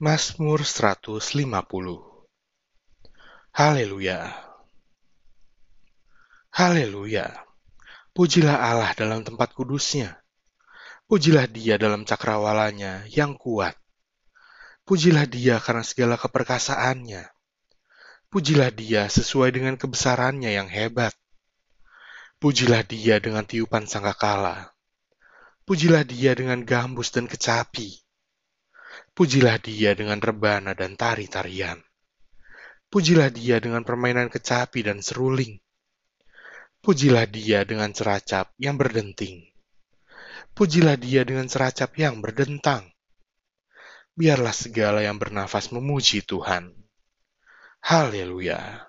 Mazmur 150 Haleluya. Haleluya. Pujilah Allah dalam tempat kudusnya. Pujilah dia dalam cakrawalanya yang kuat. Pujilah dia karena segala keperkasaannya. Pujilah dia sesuai dengan kebesarannya yang hebat. Pujilah dia dengan tiupan sangkakala. Pujilah dia dengan gambus dan kecapi Pujilah dia dengan rebana dan tari-tarian. Pujilah dia dengan permainan kecapi dan seruling. Pujilah dia dengan ceracap yang berdenting. Pujilah dia dengan ceracap yang berdentang. Biarlah segala yang bernafas memuji Tuhan. Haleluya.